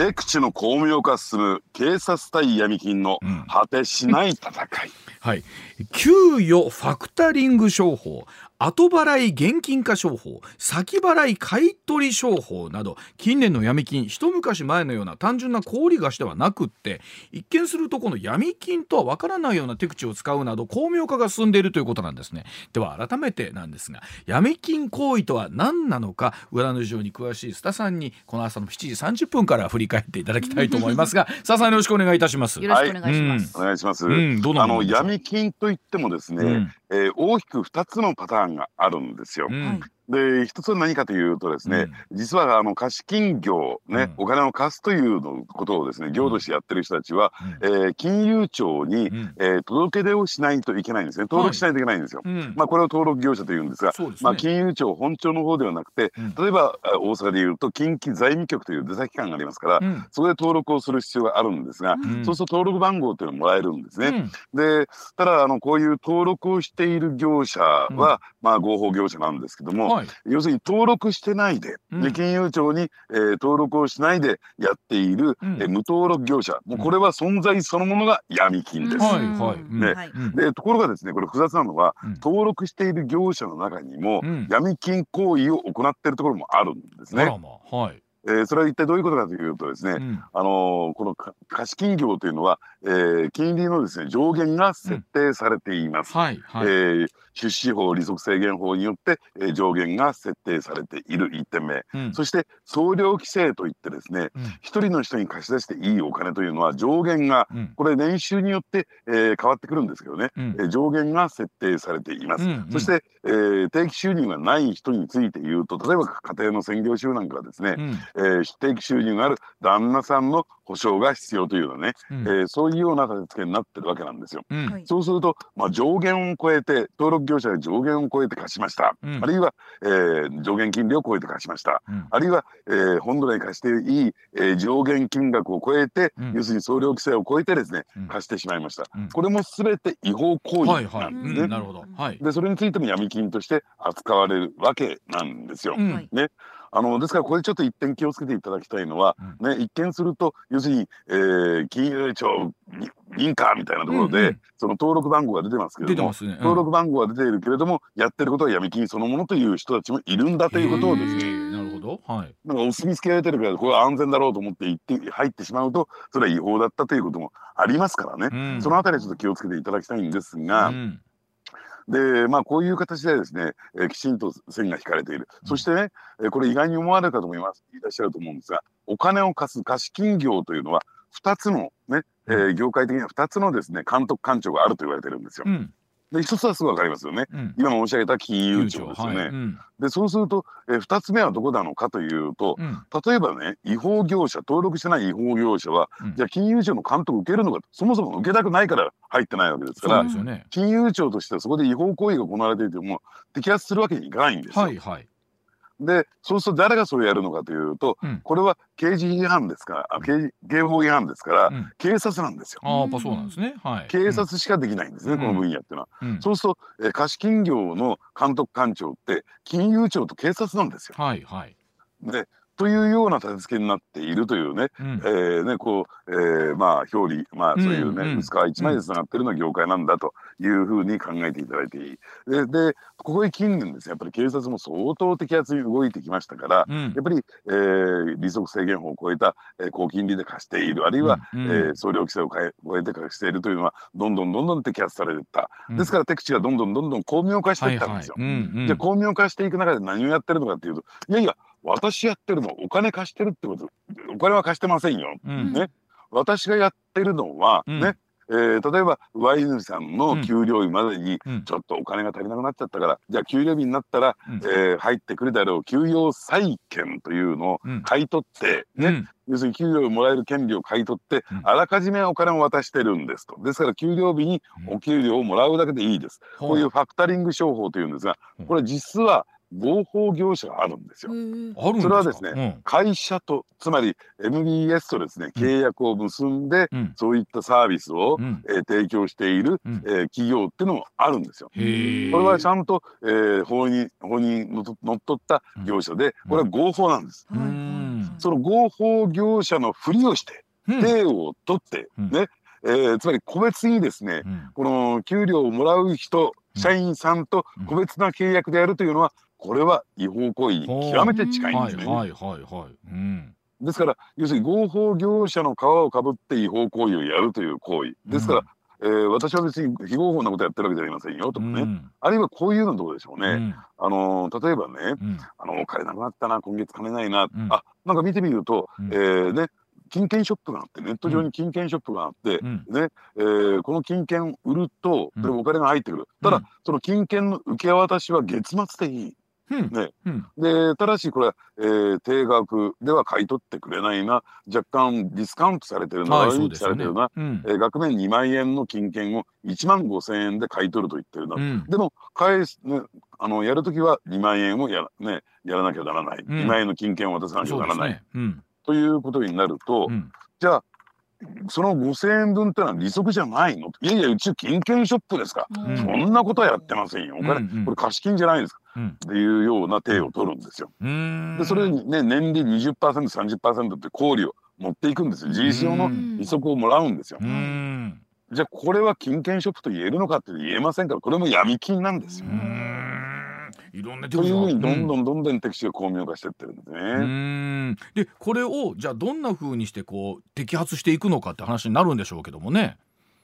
敵地の巧妙化進む警察対闇金の果てしない戦い、はい。給与ファクタリング商法後払い現金化商法先払い買取商法など近年の闇金一昔前のような単純な小売貸しではなくって一見するとこの闇金とは分からないような手口を使うなど巧妙化が進んでいるということなんですね。では改めてなんですが闇金行為とは何なのか裏の事情に詳しい須田さんにこの朝の7時30分から振り返っていただきたいと思いますが 須田さんよろしくお願いいたします。よろしくお願いします、はい、お願いします、うん、どあの闇金といってもですね、うんえー、大きく2つのパターンがあるんですよ。うんで一つは何かというとですね、うん、実はあの貸金業ね、うん、お金を貸すというのことをですね業としてやってる人たちは、うん、えー、金融庁に、うん、えー、届け出をしないといけないんですね。登録しないといけないんですよ。はい、まあこれを登録業者というんですが、ね、まあ金融庁本庁の方ではなくて、例えば大阪でいうと近畿財務局という出先機関がありますから、そこで登録をする必要があるんですが、そうすると登録番号というのをもらえるんですね。でただあのこういう登録をしている業者は、まあ合法業者なんですけども、はい、要するに登録してないで、うん、金融庁に、えー、登録をしないでやっている、うん、えー、無登録業者。もうこれは存在そのものが闇金です。はいはい。ね、でところがですねこれ複雑なのは、登録している業者の中にも、闇金行為を行っているところもあるんですね。はいえー、それは一体どういうことかというとですね、うん、あのー、この貸金業というのは、えー、金利のですね上限が設定されています。うんはいはい、えー、出資法利息制限法によって、えー、上限が設定されている1点目、うん、そして総量規制といってですね一、うん、人の人に貸し出していいお金というのは上限が、うん、これ年収によって、えー、変わってくるんですけどね、うん、えー、上限が設定されています。うんうん、そして、えー、定期収入がない人について言うと例えば家庭の専業主婦なんかはですね、うん、えー、定期収入がある旦那さんの保証が必要というようなね、うん、えー、そういうような立て付けになってるわけなんですよ。うん、そうすると、まあ、上限を超えて登録業者が上限を超えて貸しました、うん、あるいは、えー、上限金利を超えて貸しました、あるいは、えー、本土来貸していい、えー、上限金額を超えて、要するに総量規制を超えてですね、貸してしまいました。これもすべて違法行為なんですね。なるほど、はい、でそれについても闇金として扱われるわけなんですよ。ねあのですからこれちょっと一点気をつけていただきたいのは、うん、ね、一見すると要するに、えー、金融庁認可みたいなところで、うんうん、その登録番号が出てますけれども、ね。うん、登録番号が出ているけれどもやってることは闇金そのものという人たちもいるんだということをですねなるほど、はい、なんかお墨付けられてるからこれは安全だろうと思って行って入ってしまうとそれは違法だったということもありますからね、うん、そのあたりはちょっと気をつけていただきたいんですが。うんでまあこういう形でですね、えー、きちんと線が引かれている、そしてね、えー、これ意外に思われるかと思いますいらっしゃると思うんですがお金を貸す貸金業というのは2つのね、えー、業界的には2つのですね監督官庁があると言われてるんですよ。うんで一つはすぐ分かりますよね、うん、今申し上げた金融庁ですよね。はい。うん、でそうすると、えー、2つ目はどこなのかというと、うん、例えばね違法業者登録してない違法業者は、じゃあ金融庁の監督受けるのかそもそも受けたくないから入ってないわけですから、ね、金融庁としてはそこで違法行為が行われていても摘発するわけにいかないんですよ。はいはいでそうすると誰がそれをやるのかというと、うん、これは刑事違反ですからあ刑刑法違反ですから、うん、警察なんですよ。あやっぱそうなんですね、はい、警察しかできないんですね、うん、この分野っていうのは。そうすると、え貸金業の監督官庁って金融庁と警察なんですよ。はいはい、でというような立て付けになっているというね、うん、えー、ねこう、えー、まあ表裏まあそういうね、うんうん、薄皮一枚でつながってるような業界なんだというふうに考えていただいていい。ででここへ近年ですねやっぱり警察も相当摘発に動いてきましたから、うん、やっぱり、えー、利息制限法を超えた、えー、高金利で貸しているあるいは、うんうん、えー、総量規制を超えて貸しているというのはどんどんどんどん摘発されていった、うん、ですから手口がどんどんどんどん巧妙化していったんですよ。じゃあ巧妙化していく中で何をやってるのかっていうといやいや私やってるのお金貸してるってこと。お金は貸してませんよ。うん、ね。私がやってるのは、うん、ね。えー、例えば上泉さんの給料日までにちょっとお金が足りなくなっちゃったから、うん、じゃあ給料日になったら、うん、えー、入ってくるだろう給与債権というのを買い取って、ね、うん、要するに給料をもらえる権利を買い取って、あらかじめお金を渡してるんですと。ですから給料日にお給料をもらうだけでいいです、こういうファクタリング商法というんですがこれ実は合法業者があるんですよ。それはですね、うん、会社とつまり MBS とですね契約を結んで、うん、そういったサービスを、うん、えー、提供している、うん、えー、企業っていうのもあるんですよ。これはちゃんと、えー、法に法にのっとった業者でこれは合法なんです。その合法業者のふりをして、手を取って、ね、えー、つまり個別にですね、この給料をもらう人社員さんと個別な契約でやるというのはこれは違法行為に極めて近いんですね。はいはいはい、うん。ですから要するに合法業者の皮をかぶって違法行為をやるという行為。ですから、うん、えー、私は別に非合法なことやってるわけじゃありませんよとかね、うん、あるいはこういうのどうでしょうね、うん、あの例えばね、あのお金なくなったな今月金ないな、うん、あなんか見てみると、えー、ね金券ショップがあってネット上に金券ショップがあって、うん、ねえー、この金券売るとでお金が入ってくる、ただその金券の受け渡しは月末でいい。ね、うん、でただしこれ、えー、定額では買い取ってくれないな若干ディスカウントされてるな割引、されてるな、うん、えー、額面2万円の金券を1万5千円で買い取ると言ってるな、うん、でも返す、ね、あのやるときは2万円をや,、ね、やらなきゃならない、うん、2万円の金券を渡さなきゃならない、ね、ということになると、じゃあその5,000円分ってのは利息じゃないの？いやいやうち金券ショップですか、うん、そんなことはやってませんよ。お金、うんうん、これ貸金じゃないですか、うん、っていうような手を取るんですよ。でそれにね年利 20%30% って効利を持っていくんですよ。事実上の利息をもらうんですよ。じゃあこれは金券ショップと言えるのかって言えませんからこれも闇金なんですよ。いろんなというふうにどんどんどんどん敵地が巧妙化してってるんですね。でこれをじゃあどんなふうにしてこう摘発していくのかって話になるんでしょうけどもね。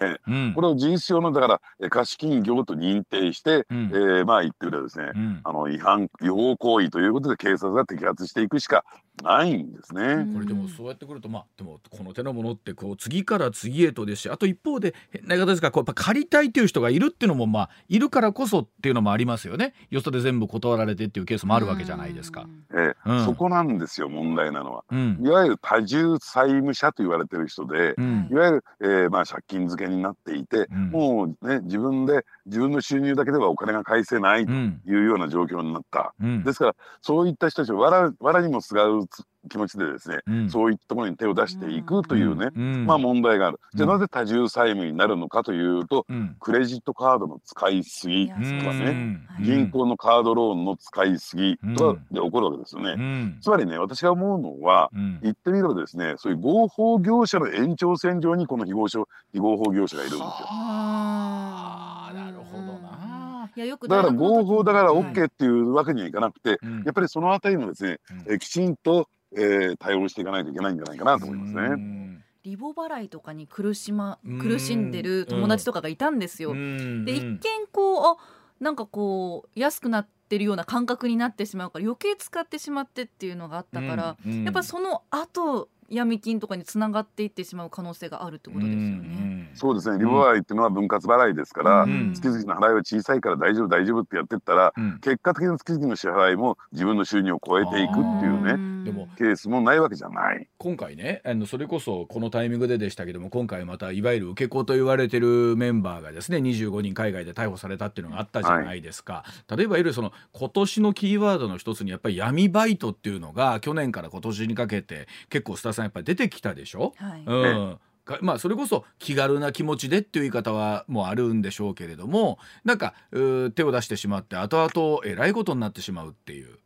えうん、これを事実上のだから貸金業と認定して、うん、えー、まあ言ってみればですね、うん、あの違反違法行為ということで警察が摘発していくしかないんですね。これでもそうやってくるとまあでもこの手のものってこう次から次へとですしあと一方で変な言い方ですがこうやっぱ借りたいという人がいるっていうのもまあいるからこそっていうのもありますよね。よそで全部断られてっていうケースもあるわけじゃないですか。ええ、うん、そこなんですよ問題なのは、うん、いわゆる多重債務者と言われてる人で、うん、いわゆる、えー、まあ借金付けになっていて、もうね自分で自分の収入だけではお金が返せないというような状況になった。ですからそういった人たちをわらわらにもすがう気持ちでですね、うん、そういったところに手を出していくというね、うん、まあ問題がある。じゃあなぜ多重債務になるのかというと、クレジットカードの使いすぎとかね、銀行のカードローンの使いすぎとかで起こるわけですよね。つまりね、私が思うのは、言ってみればですね、そういう合法業者の延長線上にこの非合非合法業者がいるんですよ。あ。なるほどな。いやよくだから合法だから OK っていうわけにはいかなくて、やっぱりそのあたりもですね、えきちんとえー、対応していかないといけないんじゃないかなと思いますね。リボ払いとかに苦しま苦しんでる友達とかがいたんですよ。で一見こうあなんかこう安くなってるような感覚になってしまうから余計使ってしまってっていうのがあったから、やっぱその後闇金とかにつながっていってしまう可能性があるってことですよね。そうですね。リボ払いっていうのは分割払いですから、うん、月々の払いは小さいから大丈夫大丈夫ってやってったら、うん、結果的に月々の支払いも自分の収入を超えていくっていうね、でもケースもないわけじゃない。今回ね、あのそれこそこのタイミングででしたけども、今回またいわゆる受け子と言われてるメンバーがですね、25人海外で逮捕されたっていうのがあったじゃないですか。はい、例えばいわゆるその今年のキーワードの一つにやっぱり闇バイトっていうのが去年から今年にかけて結構スタッフさんやっぱり出てきたでしょ、はい、うんまあそれこそ気軽な気持ちでっていう言い方はもうあるんでしょうけれどもなんか手を出してしまって後々えらいことになってしまうっていう。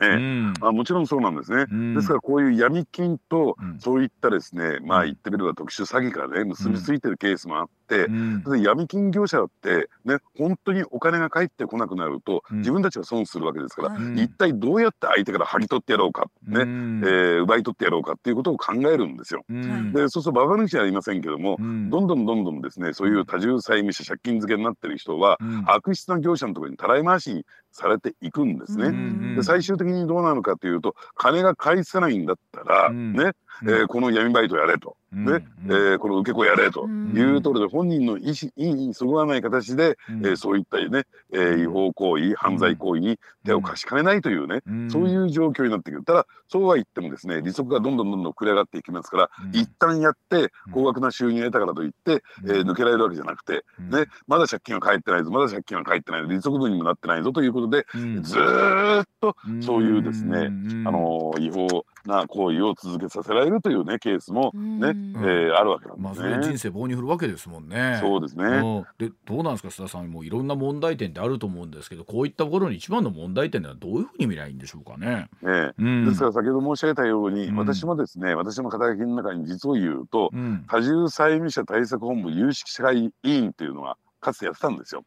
ええ、うん、あもちろんそうなんですね、うん、ですからこういう闇金とそういったですね、うん、まあ言ってみれば特殊詐欺がね結びついてるケースもあって、うん、闇金業者ってね本当にお金が返ってこなくなると、自分たちが損するわけですから、一体どうやって相手から剥ぎ取ってやろうかね、えー、奪い取ってやろうかっていうことを考えるんですよ。でそうするとバカ抜きじゃありませんけども、どんどんどんどんですねそういう多重債務者借金付けになってる人は、悪質な業者のところにたらい回しにされていくんですね。で最終的にどうなるかというと金が返せないんだったら、ね、えー、この闇バイトやれと。で、えー、この受け子やれと。いうところで本人の意思意にそぐわない形で、えー、そういったね、えー、違法行為犯罪行為に手を貸しかねないというね、そういう状況になってくる。ただそうは言ってもですね利息がどんどんどんどん膨れ上がっていきますから、一旦やって高額な収入を得たからといって、えー、抜けられるわけじゃなくて、ね、まだ借金は返ってないぞまだ借金は返ってないぞ利息分にもなってないぞということで、ずっとそういうですね、あの違法な行為を続けさせられるというねケースもね、えー、あるわけなんですね。まあ、人生棒に振るわけですもんね。そうですね。でどうなんですか須田さんもういろんな問題点ってあると思うんですけどこういったところに一番の問題点はどういうふうに見りゃいいんでしょうかね。えー、うん、ですから先ほど申し上げたように、うん、私もですね私の肩書きの中に実を言うと、うん、多重債務者対策本部有識者会委員というのがかつてやってたんですよ。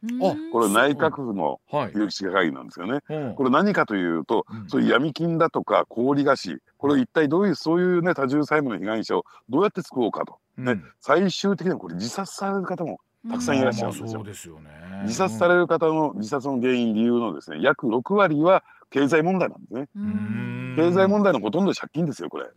これ内閣府の有識者会議なんですよね。はい、これ何かというと、うん、そういう闇金だとか小売菓子これ一体どういうそういうね多重債務の被害者をどうやって救おうかと、うん、ね、最終的にはこれ自殺される方もたくさんいらっしゃるんですよ。ですよね、自殺される方の自殺の原因理由のですね約6割は経済問題なんですね。経済問題のほとんど借金ですよこれ。ね。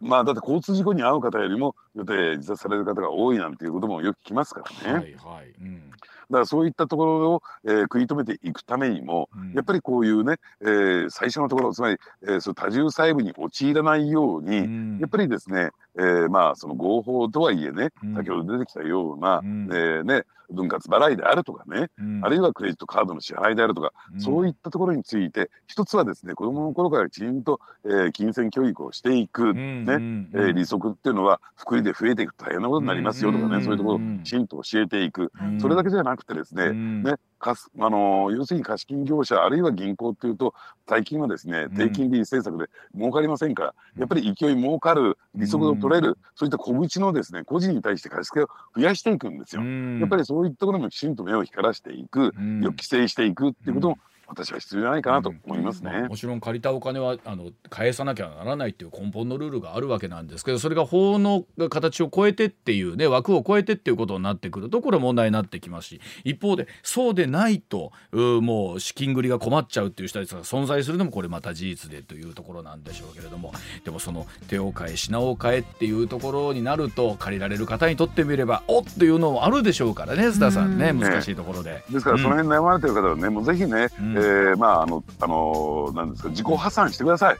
まあだって交通事故に遭う方よりも予定自殺される方が多いなんていうこともよく聞きますからね。はいはい。うん、だからそういったところを、えー、食い止めていくためにも、うん、やっぱりこういうね、えー、最初のところつまり、えー、その多重債務に陥らないように、うん、やっぱりですね、えー、まあその合法とはいえね、先ほど出てきたような、うん、えー、ね分割払いであるとかね、うん、あるいはクレジットカードの支払いであるとか、うん、そういったところについて一つはですね子どもの頃からきちんと、えー、金銭教育をしていく、うん、ね、うん、えー、利息っていうのは福利で増えていくと大変なことになりますよとかね、そういうところをきちんと教えていく、それだけじゃなくてですね,、ねかすあの要するに貸金業者あるいは銀行っていうと最近はですね低金利政策で儲かりませんから、やっぱり勢い儲かる利息を取れる、そういった小口のですね個人に対して貸し付けを増やしていくんですよ。やっぱりそういったところもきちんと目を光らせていく、規制していくっていうことも私は必要じゃないかなと思いますね、うん。まあ、もちろん借りたお金はあの返さなきゃならないっていう根本のルールがあるわけなんですけどそれが法の形を超えてっていうね枠を超えてっていうことになってくるとこれ問題になってきますし一方でそうでないともう資金繰りが困っちゃうっていう人たちが存在するのもこれまた事実でというところなんでしょうけれどもでもその手を変え品を変えっていうところになると借りられる方にとってみればおっていうのもあるでしょうからね須田さんね難しいところで。ですからその辺悩まれてる方はね、もうぜひね、うん、えー、まああのあのなんですか自己破産してください。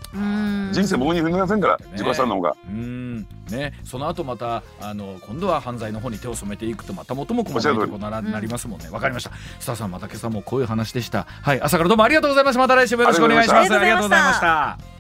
人生棒に踏みませんから、自己破産の方が。うんね、その後またあの今度は犯罪の方に手を染めていくとまた元も子もないということになりますもんね。わかりました。スターさんまた今朝もこういう話でした。はい、朝からどうもありがとうございました。また来週もよろしくお願いします。ありがとうございました。